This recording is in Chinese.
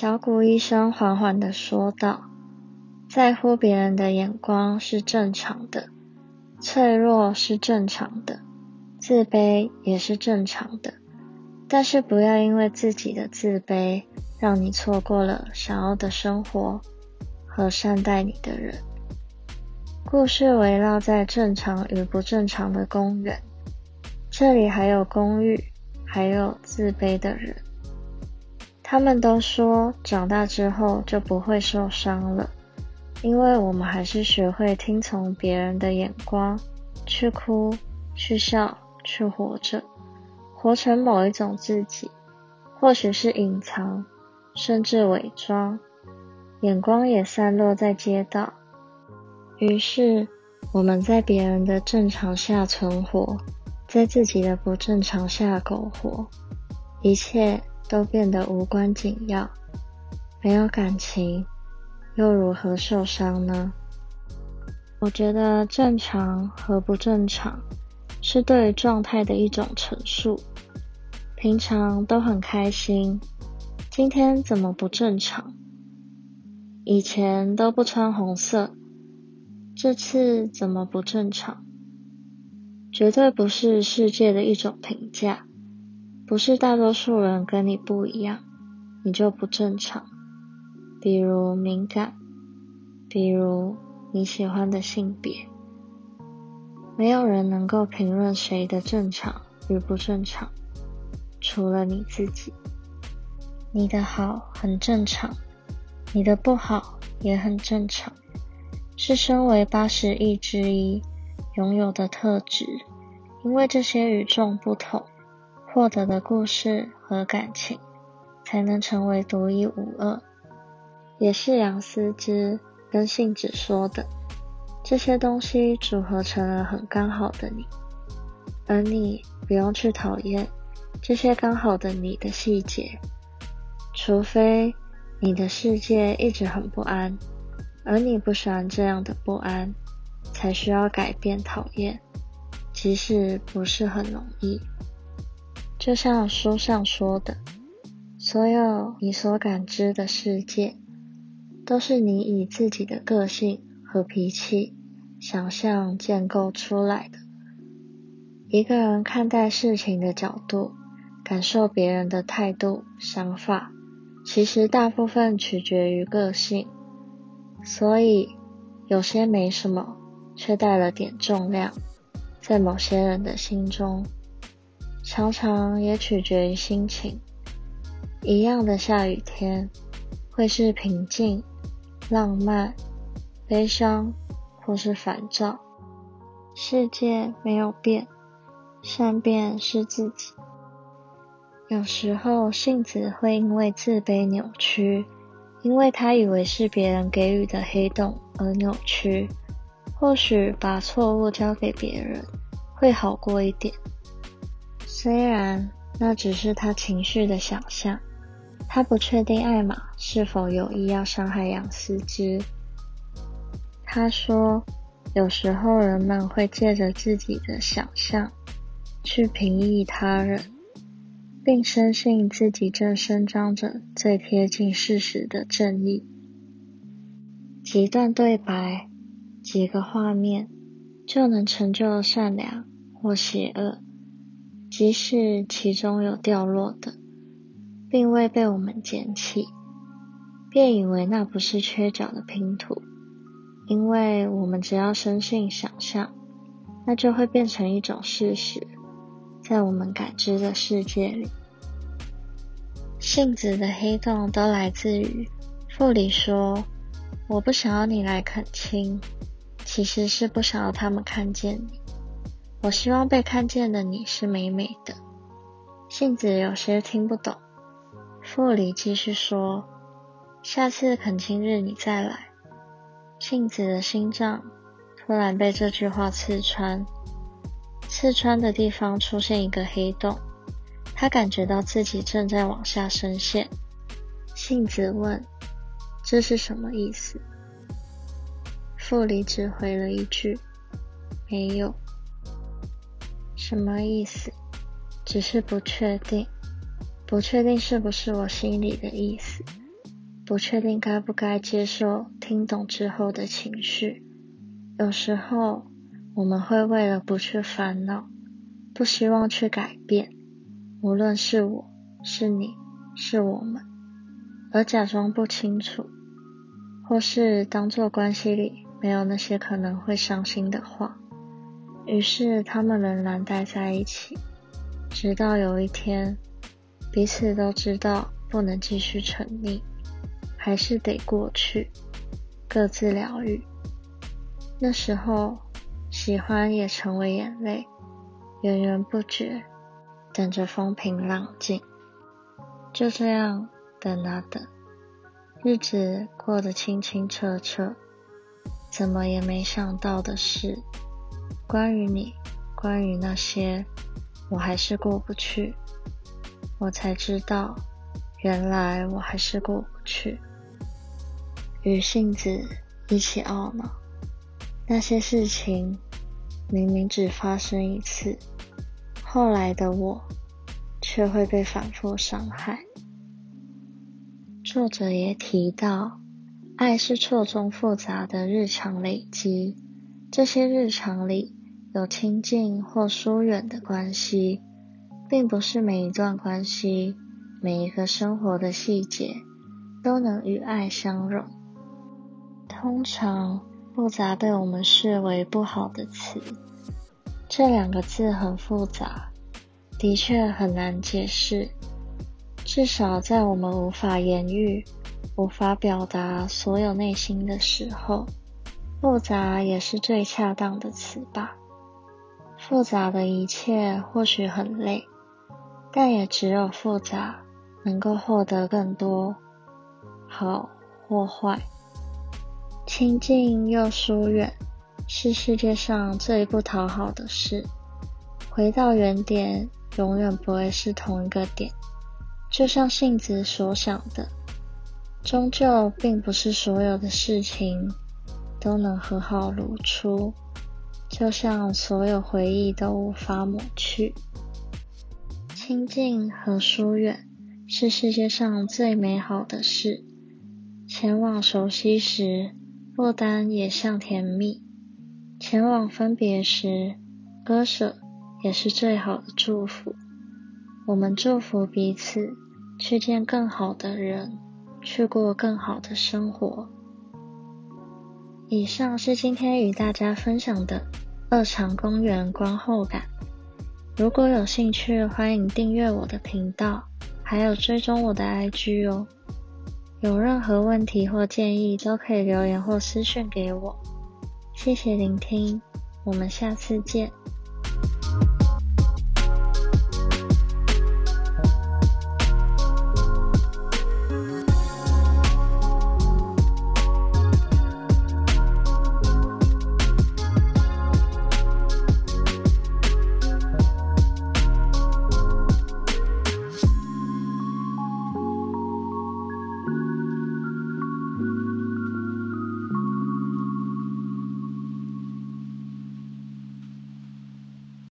小谷医生缓缓的说道：“在乎别人的眼光是正常的，脆弱是正常的，自卑也是正常的。但是不要因为自己的自卑，让你错过了想要的生活和善待你的人。”故事围绕在正常与不正常的公园，这里还有公寓，还有自卑的人。他们都说，长大之后就不会受伤了，因为我们还是学会听从别人的眼光，去哭，去笑，去活着，活成某一种自己，或许是隐藏，甚至伪装。眼光也散落在街道，于是我们在别人的正常下存活，在自己的不正常下苟活，一切。都变得无关紧要，没有感情，又如何受伤呢？我觉得正常和不正常是对状态的一种陈述。平常都很开心，今天怎么不正常？以前都不穿红色，这次怎么不正常？绝对不是世界的一种评价。不是大多数人跟你不一样，你就不正常。比如敏感，比如你喜欢的性别，没有人能够评论谁的正常与不正常，除了你自己。你的好很正常，你的不好也很正常，是身为八十亿之一拥有的特质，因为这些与众不同。获得的故事和感情，才能成为独一无二。也是杨思之跟信子说的，这些东西组合成了很刚好的你，而你不用去讨厌这些刚好的你的细节，除非你的世界一直很不安，而你不喜欢这样的不安，才需要改变讨厌，即使不是很容易。就像书上说的，所有你所感知的世界，都是你以自己的个性和脾气想象建构出来的。一个人看待事情的角度，感受别人的态度、想法，其实大部分取决于个性。所以，有些没什么，却带了点重量，在某些人的心中。常常也取决于心情。一样的下雨天，会是平静、浪漫、悲伤，或是烦躁。世界没有变，善变是自己。有时候，性子会因为自卑扭曲，因为他以为是别人给予的黑洞而扭曲。或许把错误交给别人，会好过一点。虽然那只是他情绪的想象，他不确定艾玛是否有意要伤害杨思之。他说，有时候人们会借着自己的想象去评议他人，并深信自己正伸张着最贴近事实的正义。几段对白，几个画面，就能成就善良或邪恶。即使其中有掉落的，并未被我们捡起，便以为那不是缺角的拼图，因为我们只要深信想象，那就会变成一种事实，在我们感知的世界里。性子的黑洞都来自于傅里说：“我不想要你来恳亲，其实是不想要他们看见你。”我希望被看见的你是美美的。杏子有些听不懂。傅里继续说：“下次恳亲日你再来。”杏子的心脏突然被这句话刺穿，刺穿的地方出现一个黑洞，他感觉到自己正在往下深陷。杏子问：“这是什么意思？”傅里只回了一句：“没有。”什么意思？只是不确定，不确定是不是我心里的意思。不确定该不该接受听懂之后的情绪。有时候，我们会为了不去烦恼，不希望去改变，无论是我是你是我们，而假装不清楚，或是当做关系里没有那些可能会伤心的话。于是，他们仍然待在一起，直到有一天，彼此都知道不能继续沉溺。还是得过去，各自疗愈。那时候，喜欢也成为眼泪，源源不绝，等着风平浪静。就这样等啊等，日子过得清清澈澈。怎么也没想到的是，关于你，关于那些，我还是过不去。我才知道，原来我还是过不去。与杏子一起懊恼，那些事情明明只发生一次，后来的我却会被反复伤害。作者也提到，爱是错综复杂的日常累积，这些日常里有亲近或疏远的关系，并不是每一段关系、每一个生活的细节都能与爱相融。通常，复杂被我们视为不好的词。这两个字很复杂，的确很难解释。至少在我们无法言喻、无法表达所有内心的时候，复杂也是最恰当的词吧。复杂的一切或许很累，但也只有复杂能够获得更多，好或坏。亲近又疏远，是世界上最不讨好的事。回到原点，永远不会是同一个点。就像杏子所想的，终究并不是所有的事情都能和好如初。就像所有回忆都无法抹去。亲近和疏远，是世界上最美好的事。前往熟悉时。落单也像甜蜜，前往分别时，割舍也是最好的祝福。我们祝福彼此，去见更好的人，去过更好的生活。以上是今天与大家分享的二长公园观后感。如果有兴趣，欢迎订阅我的频道，还有追踪我的 IG 哦。有任何问题或建议，都可以留言或私讯给我。谢谢聆听，我们下次见。